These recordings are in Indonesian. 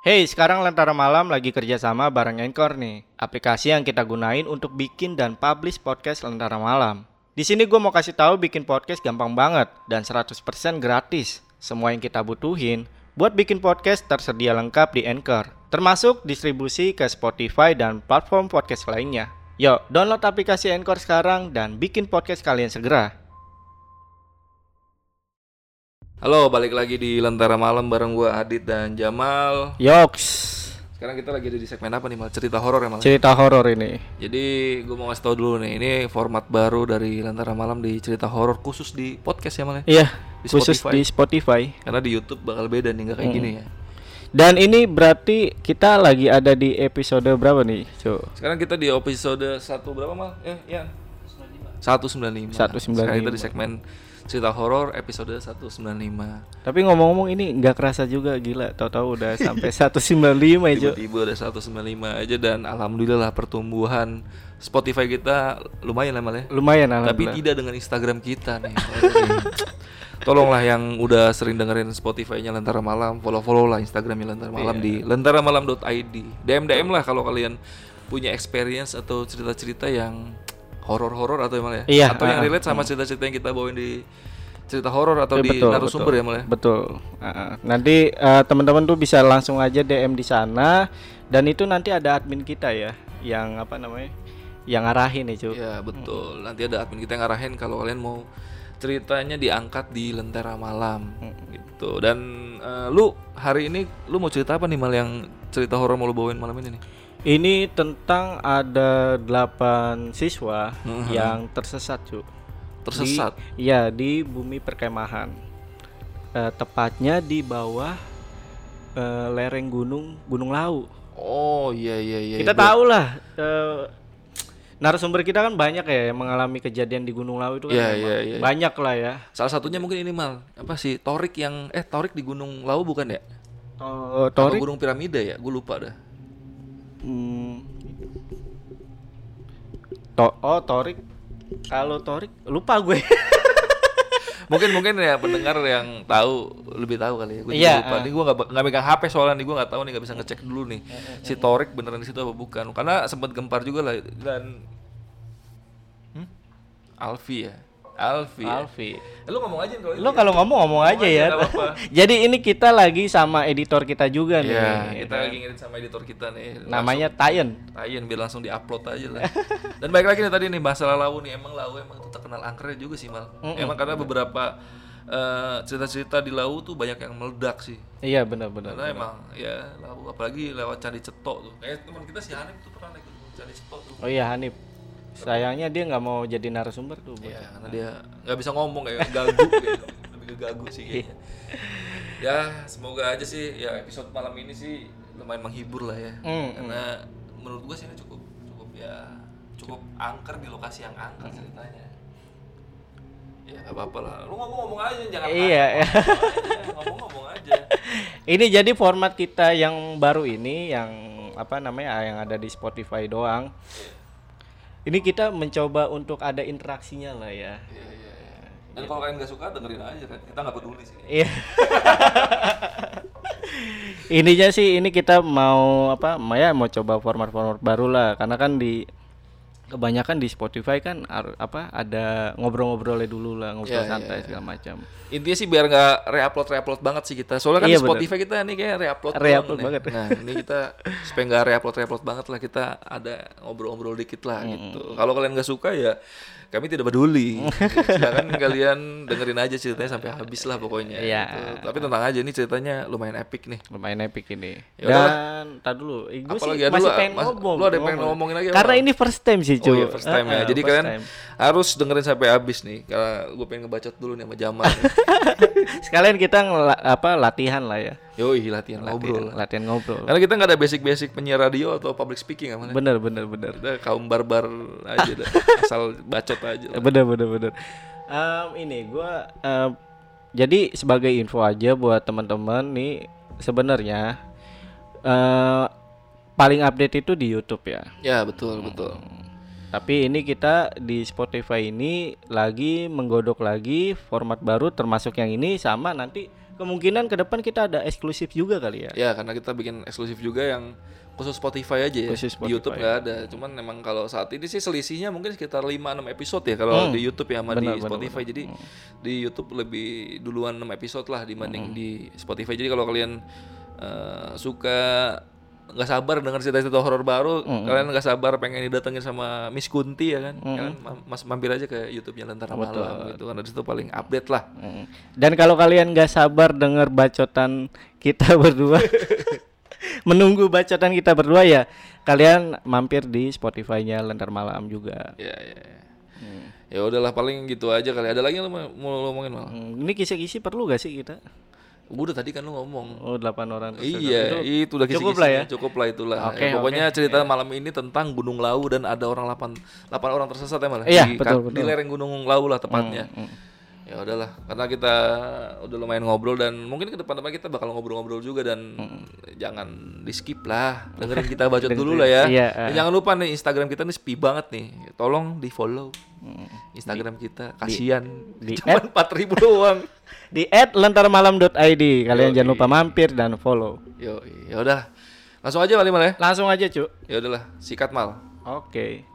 Hey, sekarang Lentera Malam lagi kerjasama bareng Anchor nih, aplikasi yang kita gunain untuk bikin dan publish podcast Lentera Malam. Di sini gue mau kasih tahu bikin podcast gampang banget dan 100% gratis. Semua yang kita butuhin buat bikin podcast tersedia lengkap di Anchor, termasuk distribusi ke Spotify dan platform podcast lainnya. Yuk, download aplikasi Anchor sekarang dan bikin podcast kalian segera. Halo, balik lagi di Lentera Malam bareng gua Adit dan Jamal. Yoks, Sekarang kita lagi ada di segmen apa nih, Mal? Cerita horor ya, Mal? cerita horor ini. Jadi, gua mau ngasih tau dulu nih, ini format baru dari Lentera Malam di cerita horor khusus di podcast ya, Mal ya? Iya, Di khusus Spotify. di Spotify. Karena di YouTube bakal beda nih, nggak kayak gini ya. Dan ini berarti kita lagi ada di episode berapa nih, Cuk? Sekarang kita di episode 1 berapa, Mal? Eh, iya. 195. 195. Sekarang kita di segmen cerita horor episode 195. Tapi ngomong-ngomong ini nggak kerasa juga gila, tahu-tahu udah sampai 195 ya, Cuk. Tiba-tiba udah 195 aja dan alhamdulillah lah pertumbuhan Spotify kita lumayan lah, ya. Lumayan tapi alhamdulillah. tidak dengan Instagram kita nih. Tolonglah yang udah sering dengerin Spotify-nya Lentera Malam, follow-follow lah Instagramnya Lentera Malam Iya. di lentaramalam.id. DM DM lah kalau kalian punya experience atau cerita-cerita yang horor-horor atau mana ya? Iya, atau yang ah, relate sama cerita-cerita yang kita bawain di cerita horor atau Eh, di narasumber ya malah. Betul. Ah, nanti eh, teman-teman tuh bisa langsung aja DM di sana dan itu nanti ada admin kita ya yang apa namanya? yang arahin nih, Cuk. Ya betul. Nanti ada admin kita yang ngarahin kalau kalian mau ceritanya diangkat di Lentera Malam gitu. Dan eh, lu hari ini lu mau cerita apa nih mal yang cerita horor mau lu bawain malam ini nih? Ini tentang ada 8 siswa Mhm. yang tersesat, Cuk. Tersesat. Di, iya, di bumi perkemahan. Eh, tepatnya di bawah eh, lereng gunung Gunung Lau. Oh iya iya iya. kita Gua- tahu lah eh, narasumber kita kan banyak ya yang mengalami kejadian di Gunung Lau itu kan Iya, memang iya, iya. banyak lah ya. Salah satunya mungkin ini mal apa sih Torik yang eh Torik di Gunung Lawu bukan ya? Atau Torik Gunung Piramida ya? Gue lupa dah. Hmm, To- oh Torik kalau Torik lupa gue. mungkin mungkin ya pendengar yang tahu lebih tahu kali ya. Gue Iya, lupa. ah. Nih gue nggak nggak megang HP soalnya nih gue nggak tahu nih nggak bisa ngecek dulu nih si Torik beneran di situ apa bukan? Karena sempat gempar juga lah dan hmm? Alfi ya. Alfi. ya. Alfi. Eh, lu ngomong aja kalau Lo kalau ngomong ngomong aja ya. Jadi ini kita lagi sama editor kita juga nih. Iya, kita ya. lagi ngirit sama editor kita nih. Namanya Tayen. Tayen biar langsung diupload aja lah. Dan baik lagi nih tadi nih masalah Lawu nih emang Lawu emang itu terkenal angkernya juga sih mal. Emang karena beberapa eh, cerita-cerita di Lawu tuh banyak yang meledak sih. Iya benar-benar. Karena emang ya Lawu apalagi lewat Candi Cetok tuh. Kayak teman kita si Hanif tuh pernah naik ke Candi Cetok tuh. Oh iya Hanif. Sayangnya dia nggak mau jadi narasumber tuh. Iya, karena dia nggak bisa ngomong kayak gagu kayak lebih ke gagu sih kayaknya. ya, semoga aja sih ya episode malam ini sih lumayan menghibur lah ya. Hmm, Karena menurut gua sih ini cukup cukup ya cukup angker di lokasi yang angker ceritanya. Ya apa-apa lah. Lu ngomong-ngomong aja jangan Iya, ngomong aja, ngomong-ngomong aja. Ini jadi format kita yang baru ini yang apa namanya yang ada di Spotify doang. Ini kita mencoba untuk ada interaksinya lah ya. Iya, iya, iya. Dan kalau kalian nggak suka dengerin aja kan. Kita nggak peduli sih. Iya. Ininya sih ini kita mau apa? Ya mau coba format-format baru lah karena kan di kebanyakan di Spotify kan ar- apa ada ngobrol-ngobrolnya dulu lah ngobrol Iya, iya, santai iya. segala macam. Intinya sih biar nggak reupload reupload banget sih kita. Soalnya kan Iya, di Spotify kita nih kayak reupload Reupload nih. banget. Nah ini kita supaya nggak reupload reupload banget lah kita ada ngobrol-ngobrol dikit lah gitu. Kalau kalian nggak suka ya kami tidak peduli. Silakan kalian dengerin aja ceritanya sampai habis lah pokoknya. Iya. gitu. Tapi tenang aja nih ceritanya lumayan epic nih. lumayan epic ini. Ya Dan tar dulu, gue Apa sih masih lu, pengen Mas- ngomong. lu ada yang pengen ngomongin lagi apa? Karena ini first time sih, Oh cuy. iya first time ya. Eh, eh, Jadi kalian time. harus dengerin sampai habis nih. Karena gue pengen ngebacot dulu nih sama Jamal. sekalian kita ngela- apa latihan lah ya. Yoi latihan Latihan, ngobrol. latihan ngobrol. Karena kita nggak ada basic-basic penyiar radio atau public speaking apa Bener bener bener. Udah kaum barbar aja dah. Asal bacot aja lah. Bener bener bener. Em, ini gua em, jadi sebagai info aja buat teman-teman nih sebenarnya eh paling update itu di YouTube ya. Ya betul betul. Tapi ini kita di Spotify ini lagi menggodok lagi format baru termasuk yang ini sama nanti kemungkinan ke depan kita ada eksklusif juga kali ya. Ya karena kita bikin eksklusif juga yang khusus Spotify aja ya. Khusus Di YouTube Spotify. nggak ada. Cuman memang kalau saat ini sih selisihnya mungkin sekitar 5-6 episode ya kalau Hmm. di YouTube ya sama Benar, di benar, Spotify. Jadi di YouTube lebih duluan 6 episode lah dibanding di Spotify. Jadi kalau kalian eh, suka nggak sabar dengar cerita-cerita horor baru, kalian nggak sabar pengen didatengin sama Miss Kunti ya kan, kalian ma- mas mampir aja ke YouTube-nya Lentera Malam gitu karena di situ paling update lah. Mm. Dan kalau kalian nggak sabar dengar bacotan kita berdua, menunggu bacotan kita berdua ya, kalian mampir di Spotify-nya Lentar Malam juga. Ya ya. ya. Ya udahlah paling gitu aja kali. Ada lagi yang lu mau ngomongin mal? Mm, Ini kisi-kisi perlu gak sih kita? Udah tadi kan lu ngomong. Oh, 8 orang. Iya, itu, udah cukup kisi-kisinya. lah ya? Cukup lah itulah. Oke, Ya, pokoknya oke. cerita malam ini tentang Gunung Lau dan ada orang 8 8 orang tersesat ya malah. Iya, di, betul, di betul. lereng Gunung Lau lah tepatnya. Mm, Ya udahlah, karena kita udah lumayan ngobrol dan mungkin ke depan-depan kita bakal ngobrol-ngobrol juga dan jangan di skip lah. Dengerin kita bacot dulu lah ya. Iya, Dan jangan lupa nih Instagram kita nih sepi banget nih. Tolong di follow Instagram kita. Kasihan di cuma 4000 doang. Di @lentarmalam.id kalian jangan lupa mampir dan follow. Yo, ya udah. Langsung aja kali mal ya. Langsung aja, Cuk. Ya udahlah, sikat mal. Oke.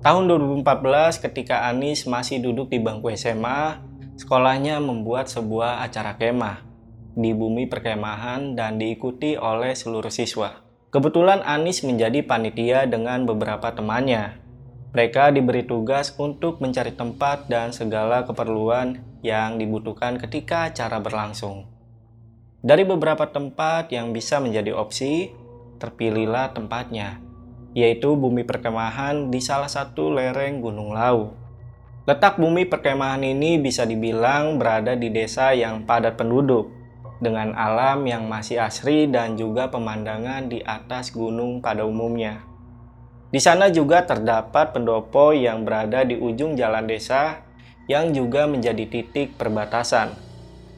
Tahun 2014 ketika Anis masih duduk di bangku SMA, sekolahnya membuat sebuah acara kemah di bumi perkemahan dan diikuti oleh seluruh siswa. Kebetulan Anis menjadi panitia dengan beberapa temannya. Mereka diberi tugas untuk mencari tempat dan segala keperluan yang dibutuhkan ketika acara berlangsung. Dari beberapa tempat yang bisa menjadi opsi, terpilihlah tempatnya, yaitu bumi perkemahan di salah satu lereng Gunung Lau. Letak bumi perkemahan ini bisa dibilang berada di desa yang padat penduduk, dengan alam yang masih asri dan juga pemandangan di atas gunung pada umumnya. Di sana juga terdapat pendopo yang berada di ujung jalan desa yang juga menjadi titik perbatasan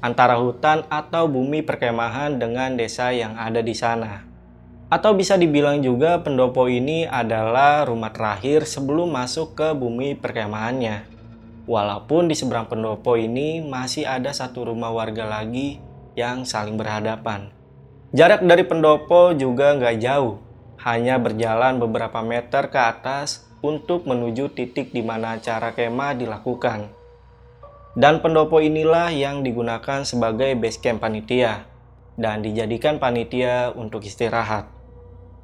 antara hutan atau bumi perkemahan dengan desa yang ada di sana. Atau bisa dibilang juga pendopo ini adalah rumah terakhir sebelum masuk ke bumi perkemahannya. Walaupun di seberang pendopo ini masih ada satu rumah warga lagi yang saling berhadapan. Jarak dari pendopo juga nggak jauh, hanya berjalan beberapa meter ke atas untuk menuju titik di mana acara kemah dilakukan. Dan pendopo inilah yang digunakan sebagai base camp panitia dan dijadikan panitia untuk istirahat.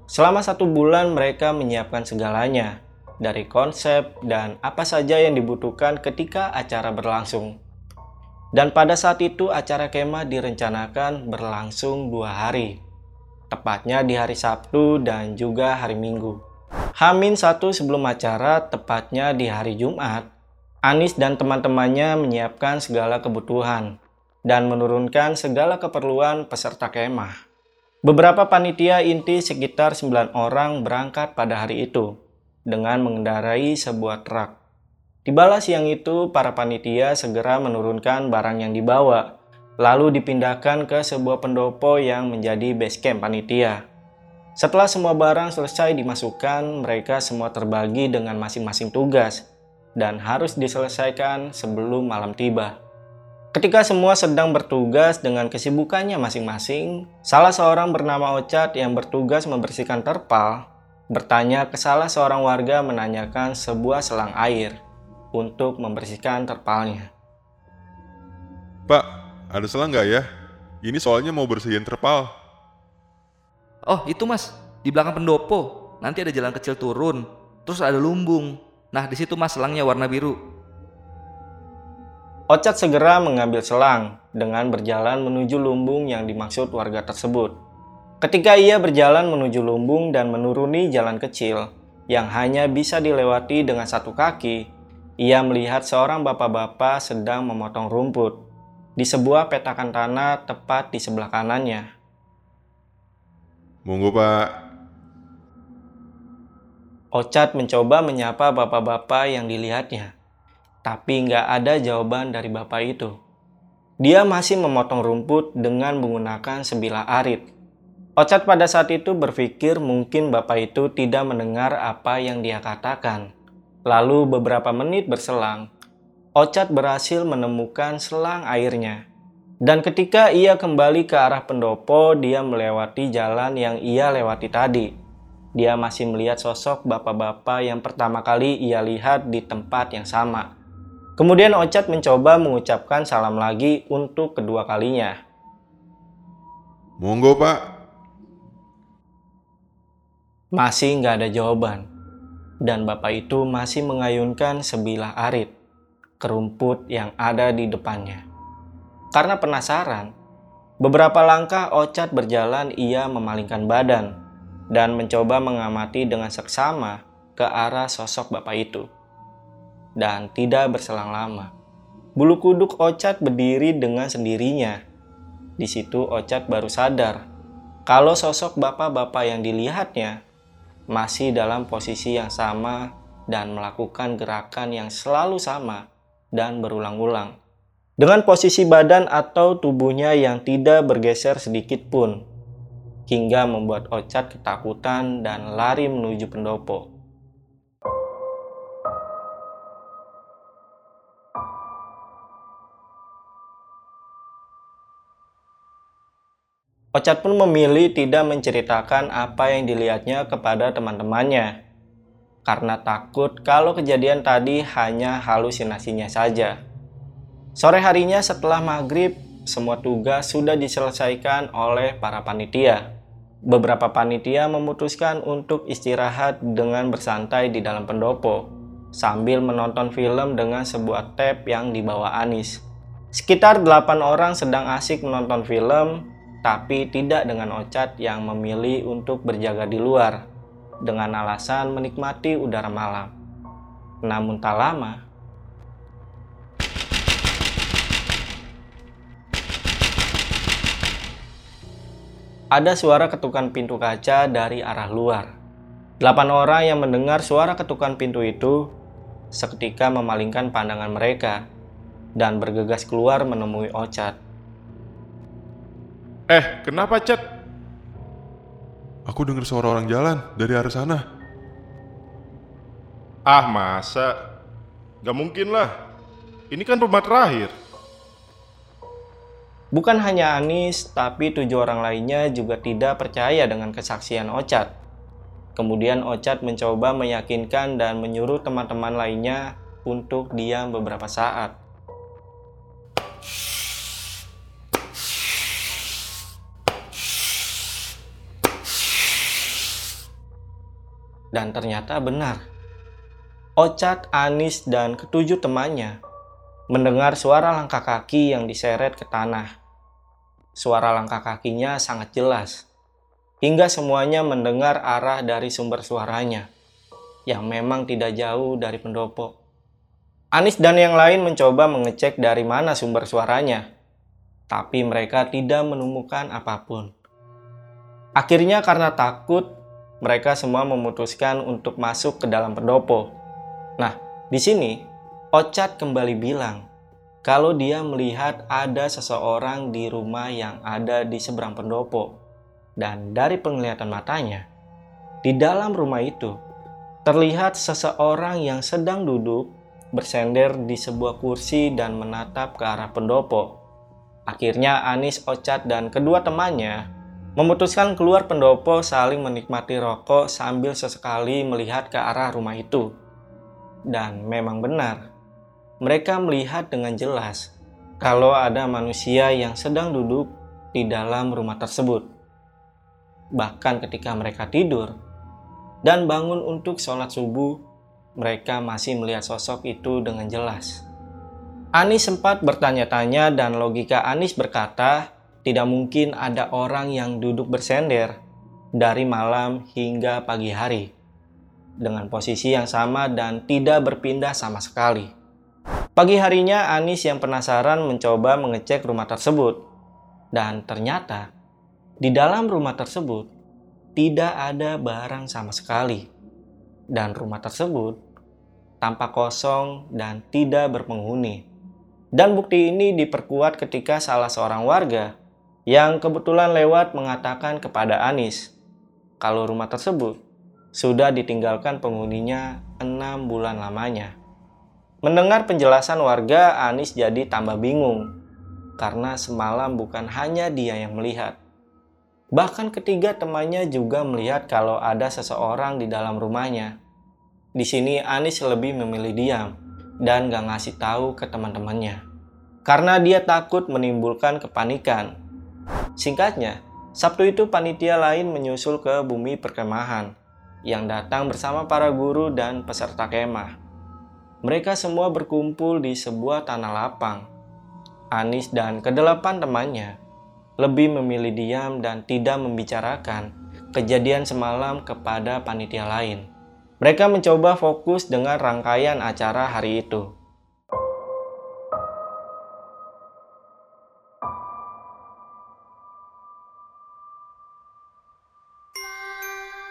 Selama satu bulan mereka menyiapkan segalanya, dari konsep dan apa saja yang dibutuhkan ketika acara berlangsung. Dan pada saat itu acara kemah direncanakan berlangsung dua hari, tepatnya di hari Sabtu dan juga hari Minggu. Hamin satu sebelum acara, tepatnya di hari Jumat, Anis dan teman-temannya menyiapkan segala kebutuhan dan menurunkan segala keperluan peserta kemah. Beberapa panitia inti sekitar 9 orang berangkat pada hari itu dengan mengendarai sebuah truk. Tibalah siang itu, para panitia segera menurunkan barang yang dibawa, lalu dipindahkan ke sebuah pendopo yang menjadi base camp panitia. Setelah semua barang selesai dimasukkan, mereka semua terbagi dengan masing-masing tugas dan harus diselesaikan sebelum malam tiba. Ketika semua sedang bertugas dengan kesibukannya masing-masing, salah seorang bernama Ocat yang bertugas membersihkan terpal bertanya ke salah seorang warga menanyakan sebuah selang air untuk membersihkan terpalnya. Pak, ada selang nggak ya? Ini soalnya mau bersihin terpal. Oh, itu Mas, di belakang pendopo. Nanti ada jalan kecil turun, terus ada lumbung. Nah, di situ Mas selangnya warna biru. Ocat segera mengambil selang dengan berjalan menuju lumbung yang dimaksud warga tersebut. Ketika ia berjalan menuju lumbung dan menuruni jalan kecil yang hanya bisa dilewati dengan satu kaki, ia melihat seorang bapak-bapak sedang memotong rumput di sebuah petakan tanah tepat di sebelah kanannya. Monggo Pak. Ocat mencoba menyapa bapak-bapak yang dilihatnya, tapi nggak ada jawaban dari bapak itu. Dia masih memotong rumput dengan menggunakan sebilah arit. Ocat pada saat itu berpikir mungkin bapak itu tidak mendengar apa yang dia katakan. Lalu beberapa menit berselang, Ocat berhasil menemukan selang airnya. Dan ketika ia kembali ke arah pendopo, dia melewati jalan yang ia lewati tadi. Dia masih melihat sosok bapak-bapak yang pertama kali ia lihat di tempat yang sama. Kemudian Ocat mencoba mengucapkan salam lagi untuk kedua kalinya. Monggo Pak. Masih nggak ada jawaban. Dan bapak itu masih mengayunkan sebilah arit ke rumput yang ada di depannya. Karena penasaran, beberapa langkah Ocat berjalan ia memalingkan badan dan mencoba mengamati dengan seksama ke arah sosok bapak itu. Dan tidak berselang lama, bulu kuduk Ocat berdiri dengan sendirinya. Di situ Ocat baru sadar kalau sosok bapak-bapak yang dilihatnya masih dalam posisi yang sama dan melakukan gerakan yang selalu sama dan berulang-ulang. Dengan posisi badan atau tubuhnya yang tidak bergeser sedikit pun, hingga membuat Ocat ketakutan dan lari menuju pendopo. Ocat pun memilih tidak menceritakan apa yang dilihatnya kepada teman-temannya karena takut kalau kejadian tadi hanya halusinasinya saja. Sore harinya setelah maghrib, semua tugas sudah diselesaikan oleh para panitia. Beberapa panitia memutuskan untuk istirahat dengan bersantai di dalam pendopo sambil menonton film dengan sebuah tab yang dibawa Anis. Sekitar 8 orang sedang asik menonton film, tapi tidak dengan Ocat yang memilih untuk berjaga di luar dengan alasan menikmati udara malam. Namun tak lama, ada suara ketukan pintu kaca dari arah luar. Delapan orang yang mendengar suara ketukan pintu itu seketika memalingkan pandangan mereka dan bergegas keluar menemui Ocat. Eh, kenapa Cat? Aku dengar suara orang jalan dari arah sana. Ah masa? Gak mungkin lah. Ini kan rumah terakhir. Bukan hanya Anis, tapi tujuh orang lainnya juga tidak percaya dengan kesaksian Ocat. Kemudian Ocat mencoba meyakinkan dan menyuruh teman-teman lainnya untuk diam beberapa saat. Dan ternyata benar. Ocat, Anis, dan ketujuh temannya mendengar suara langkah kaki yang diseret ke tanah. Suara langkah kakinya sangat jelas, hingga semuanya mendengar arah dari sumber suaranya, yang memang tidak jauh dari pendopo. Anis dan yang lain mencoba mengecek dari mana sumber suaranya, tapi mereka tidak menemukan apa pun. Akhirnya karena takut, mereka semua memutuskan untuk masuk ke dalam pendopo. Nah, di sini Ocat kembali bilang kalau dia melihat ada seseorang di rumah yang ada di seberang pendopo. Dan dari penglihatan matanya, di dalam rumah itu terlihat seseorang yang sedang duduk bersender di sebuah kursi dan menatap ke arah pendopo. Akhirnya Anis, Ocat, dan kedua temannya memutuskan keluar pendopo saling menikmati rokok sambil sesekali melihat ke arah rumah itu. Dan memang benar, mereka melihat dengan jelas kalau ada manusia yang sedang duduk di dalam rumah tersebut. Bahkan ketika mereka tidur dan bangun untuk sholat subuh, mereka masih melihat sosok itu dengan jelas. Anis sempat bertanya-tanya dan logika Anis berkata, tidak mungkin ada orang yang duduk bersender dari malam hingga pagi hari dengan posisi yang sama dan tidak berpindah sama sekali. Pagi harinya Anis yang penasaran mencoba mengecek rumah tersebut dan ternyata di dalam rumah tersebut tidak ada barang sama sekali. Dan rumah tersebut tampak kosong dan tidak berpenghuni. Dan bukti ini diperkuat ketika salah seorang warga yang kebetulan lewat mengatakan kepada Anis kalau rumah tersebut sudah ditinggalkan penghuninya enam bulan lamanya. Mendengar penjelasan warga, Anis jadi tambah bingung karena semalam bukan hanya dia yang melihat. Bahkan ketiga temannya juga melihat kalau ada seseorang di dalam rumahnya. Di sini Anis lebih memilih diam dan gak ngasih tahu ke teman-temannya. Karena dia takut menimbulkan kepanikan Singkatnya, Sabtu itu panitia lain menyusul ke bumi perkemahan yang datang bersama para guru dan peserta kemah. Mereka semua berkumpul di sebuah tanah lapang. Anis dan kedelapan temannya lebih memilih diam dan tidak membicarakan kejadian semalam kepada panitia lain. Mereka mencoba fokus dengan rangkaian acara hari itu.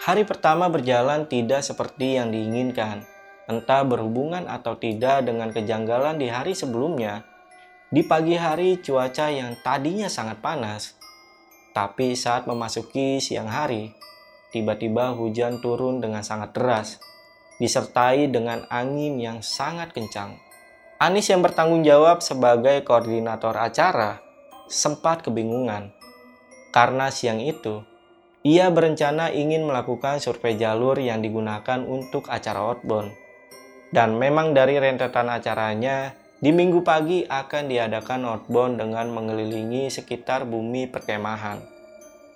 Hari pertama berjalan tidak seperti yang diinginkan. Entah berhubungan atau tidak dengan kejanggalan di hari sebelumnya, di pagi hari cuaca yang tadinya sangat panas, tapi saat memasuki siang hari, tiba-tiba hujan turun dengan sangat deras, disertai dengan angin yang sangat kencang. Anis yang bertanggung jawab sebagai koordinator acara sempat kebingungan karena siang itu ia berencana ingin melakukan survei jalur yang digunakan untuk acara outbound. Dan memang dari rentetan acaranya, di minggu pagi akan diadakan outbound dengan mengelilingi sekitar bumi perkemahan.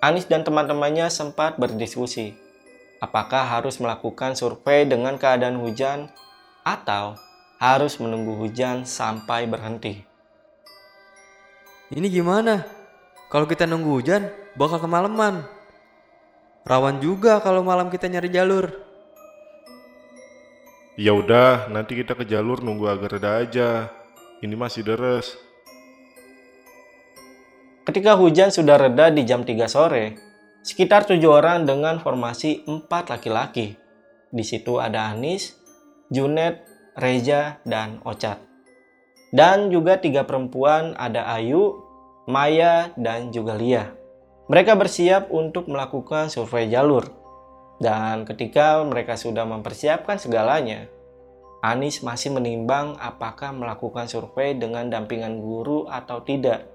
Anis dan teman-temannya sempat berdiskusi, apakah harus melakukan survei dengan keadaan hujan atau harus menunggu hujan sampai berhenti. Ini gimana? Kalau kita nunggu hujan, bakal kemalaman. Rawan juga kalau malam kita nyari jalur. Ya udah, nanti kita ke jalur nunggu agak reda aja. Ini masih deres. Ketika hujan sudah reda di jam 3 sore, sekitar tujuh orang dengan formasi empat laki-laki. Di situ ada Anis, Junet, Reja, dan Ocat. Dan juga tiga perempuan ada Ayu, Maya, dan juga Lia. Mereka bersiap untuk melakukan survei jalur. Dan ketika mereka sudah mempersiapkan segalanya, Anis masih menimbang apakah melakukan survei dengan dampingan guru atau tidak.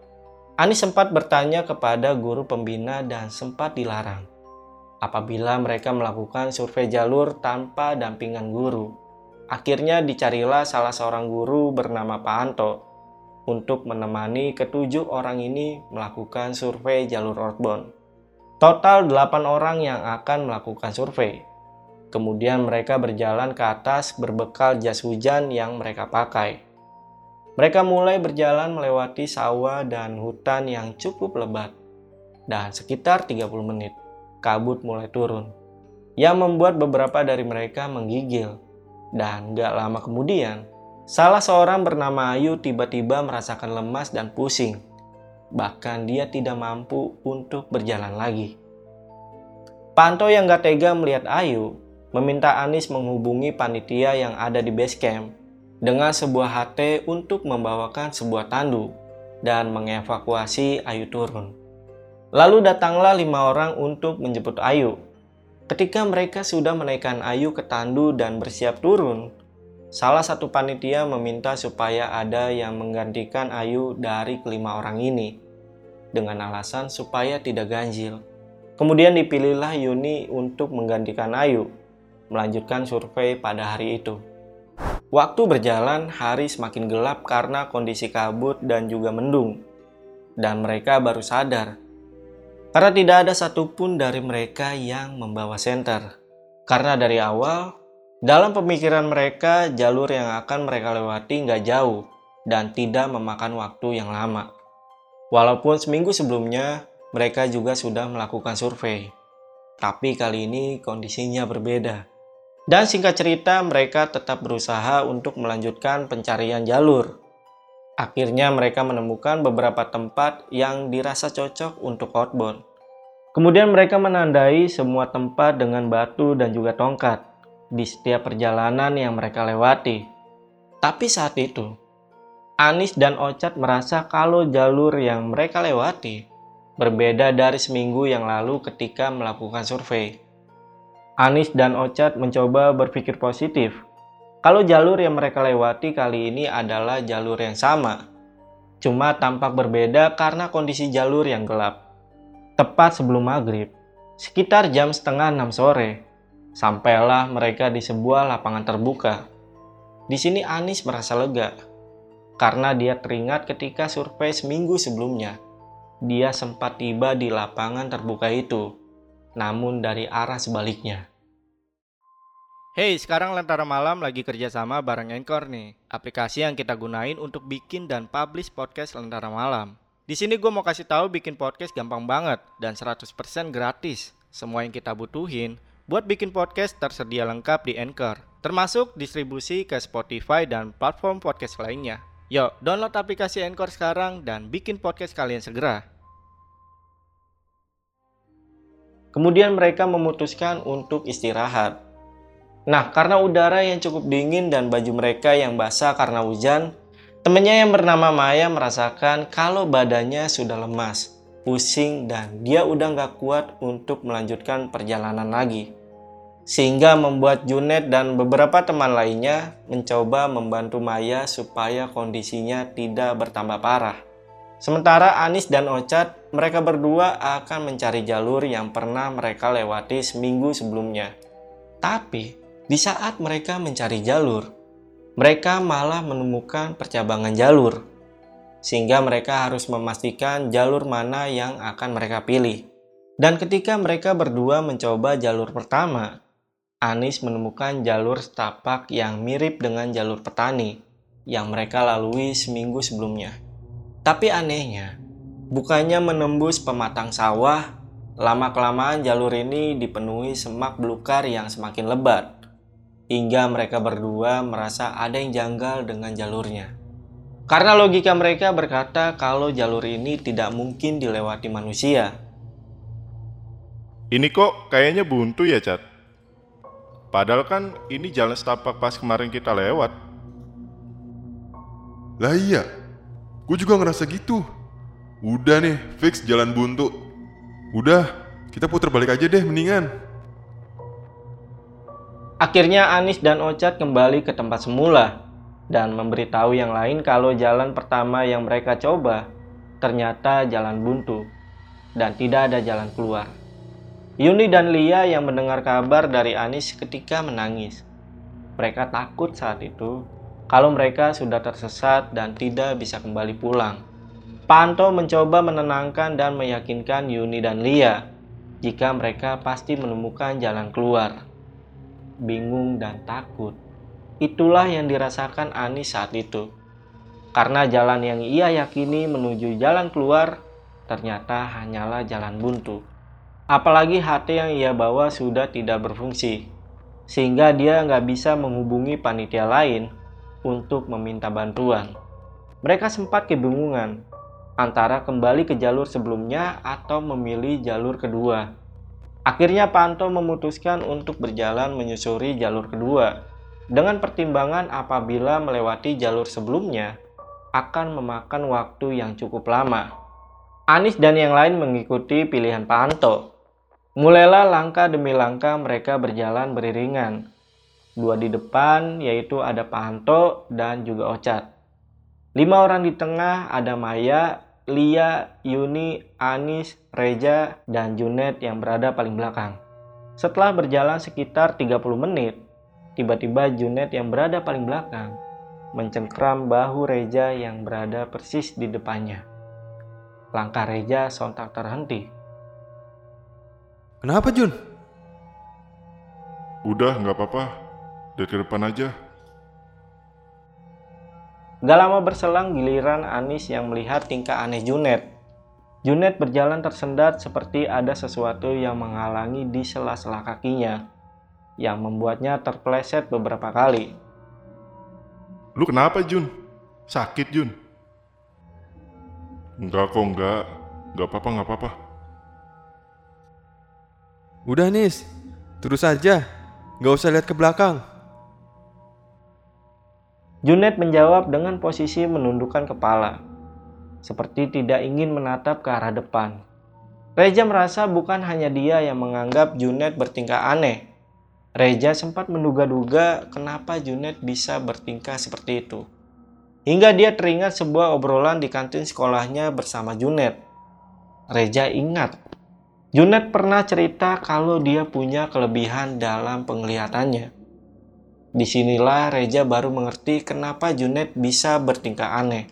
Anis sempat bertanya kepada guru pembina dan sempat dilarang. Apabila mereka melakukan survei jalur tanpa dampingan guru, akhirnya dicarilah salah seorang guru bernama Pak Anto untuk menemani ketujuh orang ini melakukan survei jalur outbound. Total 8 orang yang akan melakukan survei. Kemudian mereka berjalan ke atas berbekal jas hujan yang mereka pakai. Mereka mulai berjalan melewati sawah dan hutan yang cukup lebat. Dan sekitar 30 menit, kabut mulai turun. Yang membuat beberapa dari mereka menggigil. Dan gak lama kemudian, Salah seorang bernama Ayu tiba-tiba merasakan lemas dan pusing. Bahkan dia tidak mampu untuk berjalan lagi. Panto yang gak tega melihat Ayu meminta Anis menghubungi panitia yang ada di base camp dengan sebuah HT untuk membawakan sebuah tandu dan mengevakuasi Ayu turun. Lalu datanglah lima orang untuk menjemput Ayu. Ketika mereka sudah menaikkan Ayu ke tandu dan bersiap turun, Salah satu panitia meminta supaya ada yang menggantikan Ayu dari kelima orang ini dengan alasan supaya tidak ganjil. Kemudian dipilihlah Yuni untuk menggantikan Ayu melanjutkan survei pada hari itu. Waktu berjalan, hari semakin gelap karena kondisi kabut dan juga mendung. Dan mereka baru sadar karena tidak ada satupun dari mereka yang membawa senter. Karena dari awal dalam pemikiran mereka, jalur yang akan mereka lewati nggak jauh dan tidak memakan waktu yang lama. Walaupun seminggu sebelumnya, mereka juga sudah melakukan survei. Tapi kali ini kondisinya berbeda. Dan singkat cerita, mereka tetap berusaha untuk melanjutkan pencarian jalur. Akhirnya mereka menemukan beberapa tempat yang dirasa cocok untuk outbound. Kemudian mereka menandai semua tempat dengan batu dan juga tongkat di setiap perjalanan yang mereka lewati. Tapi saat itu, Anis dan Ocat merasa kalau jalur yang mereka lewati berbeda dari seminggu yang lalu ketika melakukan survei. Anis dan Ocat mencoba berpikir positif. Kalau jalur yang mereka lewati kali ini adalah jalur yang sama, cuma tampak berbeda karena kondisi jalur yang gelap. Tepat sebelum maghrib, sekitar jam setengah enam sore, sampailah mereka di sebuah lapangan terbuka. Di sini Anis merasa lega, karena dia teringat ketika survei seminggu sebelumnya. Dia sempat tiba di lapangan terbuka itu, namun dari arah sebaliknya. Hey, sekarang Lentera Malam lagi kerjasama bareng Anchor nih, aplikasi yang kita gunain untuk bikin dan publish podcast Lentera Malam. Di sini gue mau kasih tahu bikin podcast gampang banget dan 100% gratis. Semua yang kita butuhin buat bikin podcast tersedia lengkap di Anchor, termasuk distribusi ke Spotify dan platform podcast lainnya. Yuk, download aplikasi Anchor sekarang dan bikin podcast kalian segera. Kemudian mereka memutuskan untuk istirahat. Nah, karena udara yang cukup dingin dan baju mereka yang basah karena hujan, Temannya yang bernama Maya merasakan kalau badannya sudah lemas, pusing, dan dia udah gak kuat untuk melanjutkan perjalanan lagi. Sehingga membuat Junet dan beberapa teman lainnya mencoba membantu Maya supaya kondisinya tidak bertambah parah. Sementara Anis dan Ocat, mereka berdua akan mencari jalur yang pernah mereka lewati seminggu sebelumnya. Tapi, di saat mereka mencari jalur, mereka malah menemukan percabangan jalur, sehingga mereka harus memastikan jalur mana yang akan mereka pilih. Dan ketika mereka berdua mencoba jalur pertama, Anis menemukan jalur setapak yang mirip dengan jalur petani yang mereka lalui seminggu sebelumnya. Tapi anehnya, bukannya menembus pematang sawah, lama-kelamaan jalur ini dipenuhi semak belukar yang semakin lebat hingga mereka berdua merasa ada yang janggal dengan jalurnya. Karena logika mereka berkata kalau jalur ini tidak mungkin dilewati manusia. Ini kok kayaknya buntu ya, Cat? Padahal kan ini jalan setapak pas kemarin kita lewat. Lah iya, gue juga ngerasa gitu. Udah nih, fix jalan buntu. Udah, kita putar balik aja deh mendingan. Akhirnya Anis dan Ocat kembali ke tempat semula dan memberitahu yang lain kalau jalan pertama yang mereka coba ternyata jalan buntu dan tidak ada jalan keluar. Yuni dan Lia yang mendengar kabar dari Anis ketika menangis. Mereka takut saat itu kalau mereka sudah tersesat dan tidak bisa kembali pulang. Panto mencoba menenangkan dan meyakinkan Yuni dan Lia jika mereka pasti menemukan jalan keluar bingung, dan takut. Itulah yang dirasakan Anis saat itu. Karena jalan yang ia yakini menuju jalan keluar ternyata hanyalah jalan buntu. Apalagi hati yang ia bawa sudah tidak berfungsi, sehingga dia nggak bisa menghubungi panitia lain untuk meminta bantuan. Mereka sempat kebingungan antara kembali ke jalur sebelumnya atau memilih jalur kedua. Akhirnya Panto memutuskan untuk berjalan menyusuri jalur kedua dengan pertimbangan apabila melewati jalur sebelumnya akan memakan waktu yang cukup lama. Anis dan yang lain mengikuti pilihan Panto. Mulailah langkah demi langkah mereka berjalan beriringan. Dua di depan yaitu ada Panto dan juga Ocat. Lima orang di tengah ada Maya, Lia, Yuni, Anis, Reja, dan Junet yang berada paling belakang. Setelah berjalan sekitar 30 menit, tiba-tiba Junet yang berada paling belakang mencengkram bahu Reja yang berada persis di depannya. Langkah Reja sontak terhenti. Kenapa Jun? Udah, nggak apa-apa. Dari ke depan aja. Gak lama berselang giliran Anis yang melihat tingkah aneh Junet. Junet berjalan tersendat seperti ada sesuatu yang menghalangi di sela-sela kakinya, yang membuatnya terpleset beberapa kali. Lu kenapa, Jun? Sakit, Jun? Enggak kok, enggak. Enggak apa-apa, enggak apa-apa. Udah Nis, terus aja. Gak usah lihat ke belakang. Junet menjawab dengan posisi menundukkan kepala, seperti tidak ingin menatap ke arah depan. Reja merasa bukan hanya dia yang menganggap Junet bertingkah aneh. Reja sempat menduga-duga kenapa Junet bisa bertingkah seperti itu. Hingga dia teringat sebuah obrolan di kantin sekolahnya bersama Junet. Reja ingat, Junet pernah cerita kalau dia punya kelebihan dalam penglihatannya. Di sinilah Reja baru mengerti kenapa Junet bisa bertingkah aneh.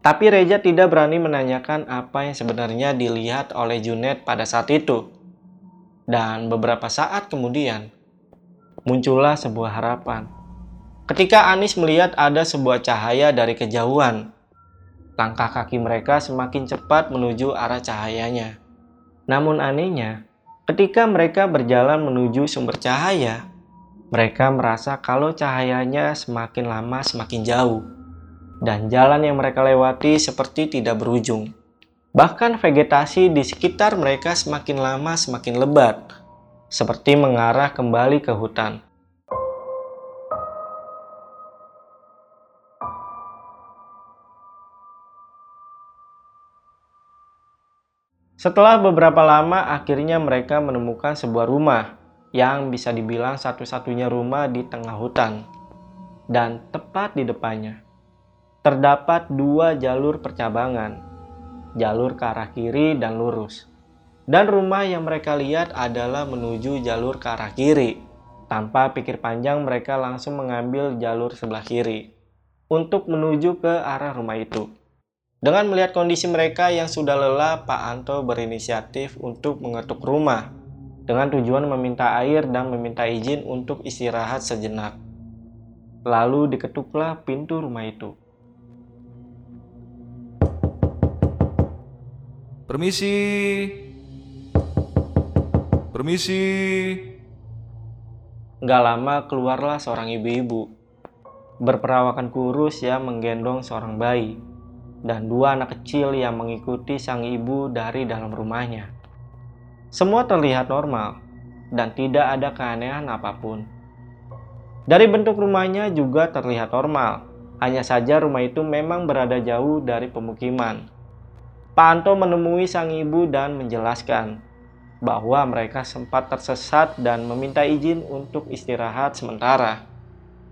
Tapi Reja tidak berani menanyakan apa yang sebenarnya dilihat oleh Junet pada saat itu. Dan beberapa saat kemudian, muncullah sebuah harapan. Ketika Anis melihat ada sebuah cahaya dari kejauhan, langkah kaki mereka semakin cepat menuju arah cahayanya. Namun anehnya, ketika mereka berjalan menuju sumber cahaya, mereka merasa kalau cahayanya semakin lama semakin jauh dan jalan yang mereka lewati seperti tidak berujung. Bahkan vegetasi di sekitar mereka semakin lama semakin lebat, seperti mengarah kembali ke hutan. Setelah beberapa lama, akhirnya mereka menemukan sebuah rumah yang bisa dibilang satu-satunya rumah di tengah hutan. Dan tepat di depannya, terdapat dua jalur percabangan, jalur ke arah kiri dan lurus. Dan rumah yang mereka lihat adalah menuju jalur ke arah kiri. Tanpa pikir panjang, mereka langsung mengambil jalur sebelah kiri untuk menuju ke arah rumah itu. Dengan melihat kondisi mereka yang sudah lelah, Pak Anto berinisiatif untuk mengetuk rumah dengan tujuan meminta air dan meminta izin untuk istirahat sejenak. Lalu diketuklah pintu rumah itu. Permisi. Permisi. Gak lama keluarlah seorang ibu-ibu. Berperawakan kurus yang menggendong seorang bayi. Dan dua anak kecil yang mengikuti sang ibu dari dalam rumahnya. Semua terlihat normal dan tidak ada keanehan apa pun. Dari bentuk rumahnya juga terlihat normal. Hanya saja rumah itu memang berada jauh dari pemukiman Pak Anto menemui sang ibu dan menjelaskan bahwa mereka sempat tersesat dan meminta izin untuk istirahat sementara.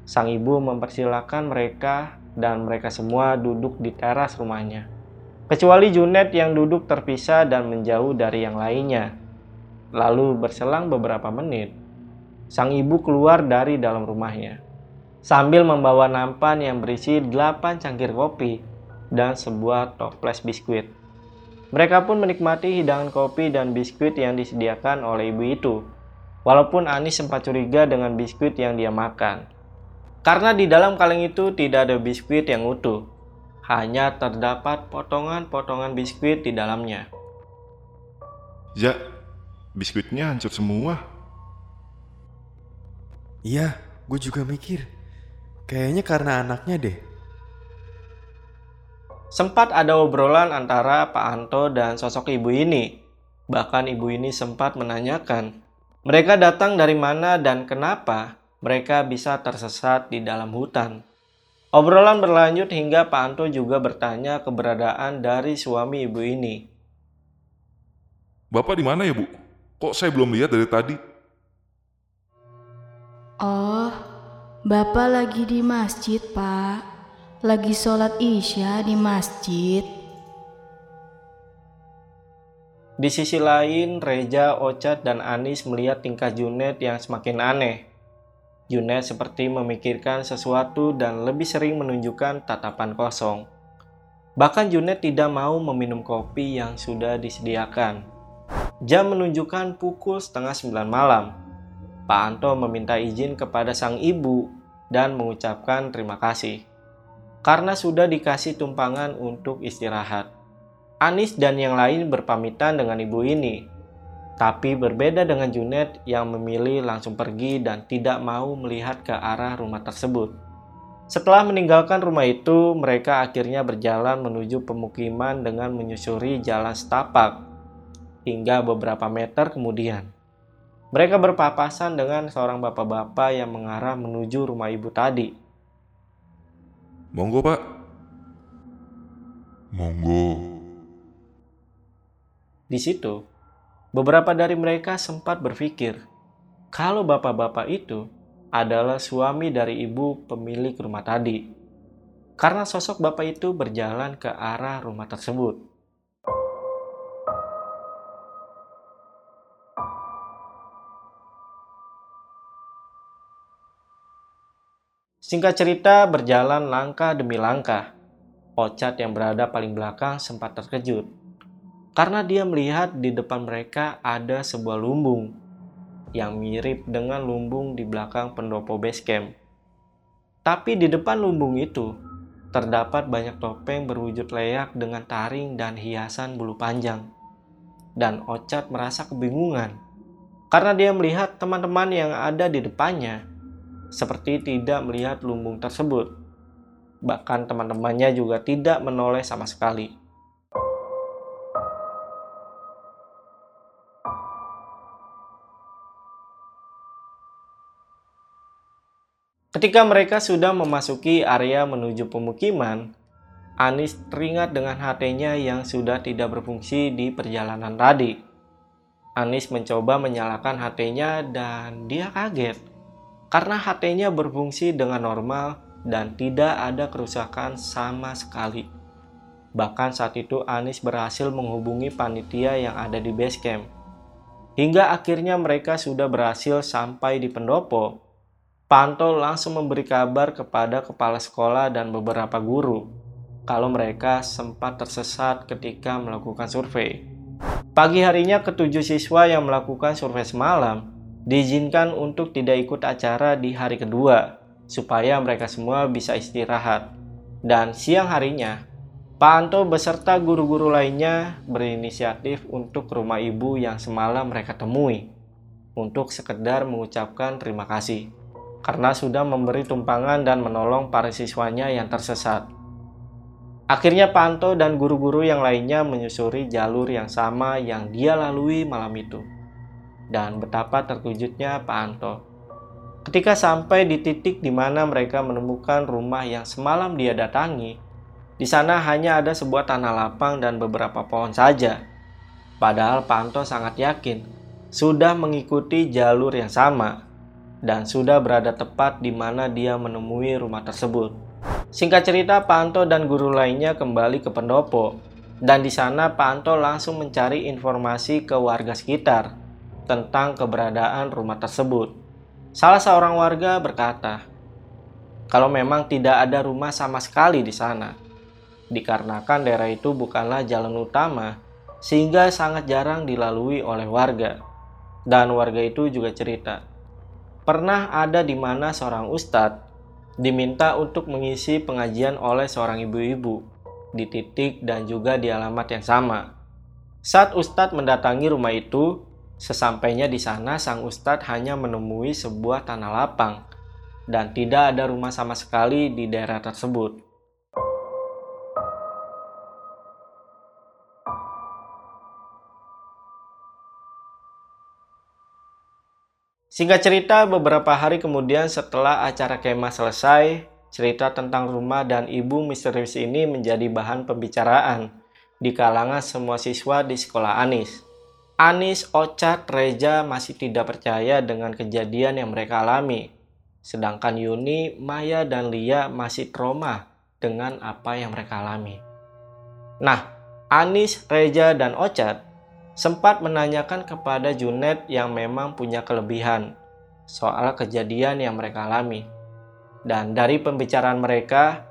Sang ibu mempersilahkan mereka dan mereka semua duduk di teras rumahnya. Kecuali Junet yang duduk terpisah dan menjauh dari yang lainnya. Lalu berselang beberapa menit, sang ibu keluar dari dalam rumahnya sambil membawa nampan yang berisi 8 cangkir kopi dan sebuah toples biskuit. Mereka pun menikmati hidangan kopi dan biskuit yang disediakan oleh ibu itu. Walaupun Anis sempat curiga dengan biskuit yang dia makan. Karena di dalam kaleng itu tidak ada biskuit yang utuh. Hanya terdapat potongan-potongan biskuit di dalamnya. Ya, biskuitnya hancur semua. Iya, gue juga mikir. Kayaknya karena anaknya deh. Sempat ada obrolan antara Pak Anto dan sosok ibu ini. Bahkan ibu ini sempat menanyakan, mereka datang dari mana dan kenapa mereka bisa tersesat di dalam hutan. Obrolan berlanjut hingga Pak Anto juga bertanya keberadaan dari suami ibu ini. Bapak di mana ya, Bu? Kok saya belum lihat dari tadi? Oh, Bapak lagi di masjid, Pak lagi sholat isya di masjid. Di sisi lain, Reja, Ocat, dan Anis melihat tingkah Junet yang semakin aneh. Junet seperti memikirkan sesuatu dan lebih sering menunjukkan tatapan kosong. Bahkan Junet tidak mau meminum kopi yang sudah disediakan. Jam menunjukkan pukul setengah sembilan malam. Pak Anto meminta izin kepada sang ibu dan mengucapkan terima kasih karena sudah dikasih tumpangan untuk istirahat. Anis dan yang lain berpamitan dengan ibu ini, tapi berbeda dengan Junet yang memilih langsung pergi dan tidak mau melihat ke arah rumah tersebut. Setelah meninggalkan rumah itu, mereka akhirnya berjalan menuju pemukiman dengan menyusuri jalan setapak hingga beberapa meter kemudian. Mereka berpapasan dengan seorang bapak-bapak yang mengarah menuju rumah ibu tadi. Monggo, Pak. Monggo. Di situ, beberapa dari mereka sempat berpikir kalau bapak-bapak itu adalah suami dari ibu pemilik rumah tadi. Karena sosok bapak itu berjalan ke arah rumah tersebut. Singkat cerita, berjalan langkah demi langkah. Ocat yang berada paling belakang sempat terkejut karena dia melihat di depan mereka ada sebuah lumbung yang mirip dengan lumbung di belakang pendopo base camp. Tapi di depan lumbung itu terdapat banyak topeng berwujud leak dengan taring dan hiasan bulu panjang. Dan Ocat merasa kebingungan karena dia melihat teman-teman yang ada di depannya seperti tidak melihat lumbung tersebut. Bahkan teman-temannya juga tidak menoleh sama sekali. Ketika mereka sudah memasuki area menuju pemukiman, Anis teringat dengan HT-nya yang sudah tidak berfungsi di perjalanan tadi. Anis mencoba menyalakan HT-nya dan dia kaget karena HT-nya berfungsi dengan normal dan tidak ada kerusakan sama sekali. Bahkan saat itu Anis berhasil menghubungi panitia yang ada di base camp. Hingga akhirnya mereka sudah berhasil sampai di pendopo. Panto langsung memberi kabar kepada kepala sekolah dan beberapa guru kalau mereka sempat tersesat ketika melakukan survei. Pagi harinya ketujuh siswa yang melakukan survei semalam diizinkan untuk tidak ikut acara di hari kedua supaya mereka semua bisa istirahat. Dan siang harinya, Pak Anto beserta guru-guru lainnya berinisiatif untuk ke rumah ibu yang semalam mereka temui untuk sekedar mengucapkan terima kasih karena sudah memberi tumpangan dan menolong para siswanya yang tersesat. Akhirnya Pak Anto dan guru-guru yang lainnya menyusuri jalur yang sama yang dia lalui malam itu dan betapa terkejutnya Pak Anto. Ketika sampai di titik di mana mereka menemukan rumah yang semalam dia datangi, di sana hanya ada sebuah tanah lapang dan beberapa pohon saja. Padahal Pak Anto sangat yakin sudah mengikuti jalur yang sama dan sudah berada tepat di mana dia menemui rumah tersebut. Singkat cerita, Pak Anto dan guru lainnya kembali ke pendopo dan di sana Pak Anto langsung mencari informasi ke warga sekitar tentang keberadaan rumah tersebut. Salah seorang warga berkata, kalau memang tidak ada rumah sama sekali di sana, dikarenakan daerah itu bukanlah jalan utama, sehingga sangat jarang dilalui oleh warga. Dan warga itu juga cerita, pernah ada di mana seorang ustadz diminta untuk mengisi pengajian oleh seorang ibu-ibu di titik dan juga di alamat yang sama. Saat ustadz mendatangi rumah itu, Sesampainya di sana, sang ustadz hanya menemui sebuah tanah lapang dan tidak ada rumah sama sekali di daerah tersebut. Singkat cerita, beberapa hari kemudian setelah acara kemah selesai, cerita tentang rumah dan ibu misterius ini menjadi bahan pembicaraan di kalangan semua siswa di sekolah Anis. Anis, Ocat, Reja masih tidak percaya dengan kejadian yang mereka alami. Sedangkan Yuni, Maya, dan Lia masih trauma dengan apa yang mereka alami. Nah, Anis, Reja, dan Ocat sempat menanyakan kepada Junet yang memang punya kelebihan soal kejadian yang mereka alami. Dan dari pembicaraan mereka,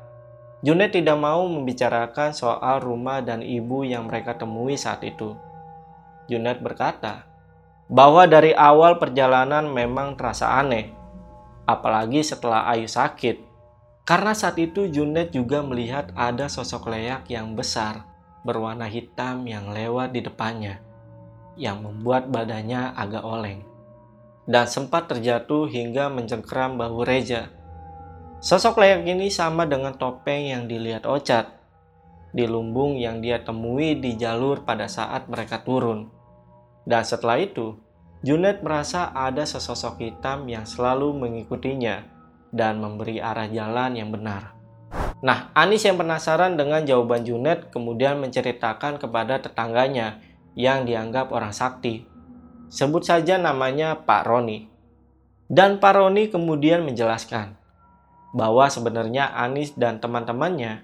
Junet tidak mau membicarakan soal rumah dan ibu yang mereka temui saat itu. Junet berkata bahwa dari awal perjalanan memang terasa aneh, apalagi setelah Ayu sakit. Karena saat itu Junet juga melihat ada sosok leak yang besar berwarna hitam yang lewat di depannya, yang membuat badannya agak oleng, dan sempat terjatuh hingga mencengkeram bahu Reja. Sosok leak ini sama dengan topeng yang dilihat Ocat di lumbung yang dia temui di jalur pada saat mereka turun. Dan setelah itu, Junet merasa ada sesosok hitam yang selalu mengikutinya dan memberi arah jalan yang benar. Nah, Anis yang penasaran dengan jawaban Junet kemudian menceritakan kepada tetangganya yang dianggap orang sakti. Sebut saja namanya Pak Roni. Dan Pak Roni kemudian menjelaskan bahwa sebenarnya Anis dan teman-temannya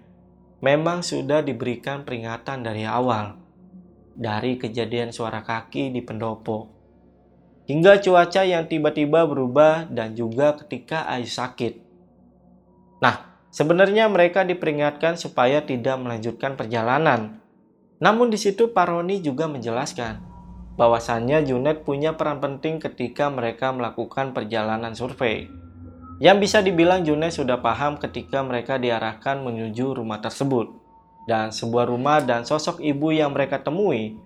memang sudah diberikan peringatan dari awal dari kejadian suara kaki di pendopo hingga cuaca yang tiba-tiba berubah dan juga ketika Ayu sakit. Nah, sebenarnya mereka diperingatkan supaya tidak melanjutkan perjalanan. Namun di situ Paroni juga menjelaskan bahwasannya Junet punya peran penting ketika mereka melakukan perjalanan survei. Yang bisa dibilang Junet sudah paham ketika mereka diarahkan menuju rumah tersebut. Dan sebuah rumah dan sosok ibu yang mereka temui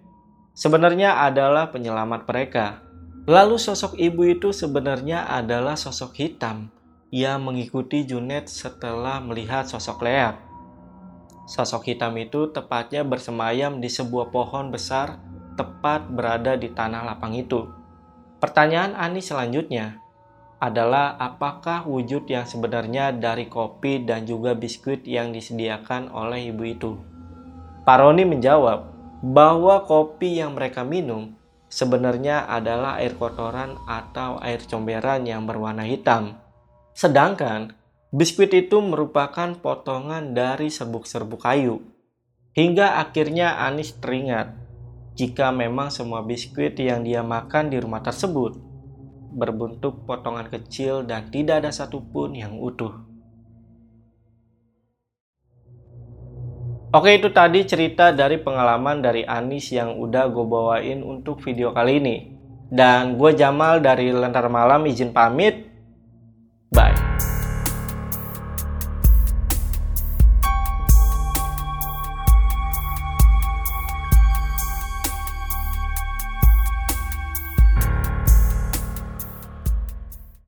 sebenarnya adalah penyelamat mereka Lalu sosok ibu itu sebenarnya adalah sosok hitam yang mengikuti Junet setelah melihat sosok Leak. Sosok hitam itu tepatnya bersemayam di sebuah pohon besar tepat berada di tanah lapang itu. Pertanyaan Ani selanjutnya adalah apakah wujud yang sebenarnya dari kopi dan juga biskuit yang disediakan oleh ibu itu. Paroni menjawab bahwa kopi yang mereka minum sebenarnya adalah air kotoran atau air comberan yang berwarna hitam. Sedangkan biskuit itu merupakan potongan dari serbuk-serbuk kayu. Hingga akhirnya Anis teringat jika memang semua biskuit yang dia makan di rumah tersebut berbentuk potongan kecil dan tidak ada satupun yang utuh. Oke itu tadi cerita dari pengalaman dari Anis yang udah gue bawain untuk video kali ini. Dan gue Jamal dari Lentar Malam izin pamit. Bye.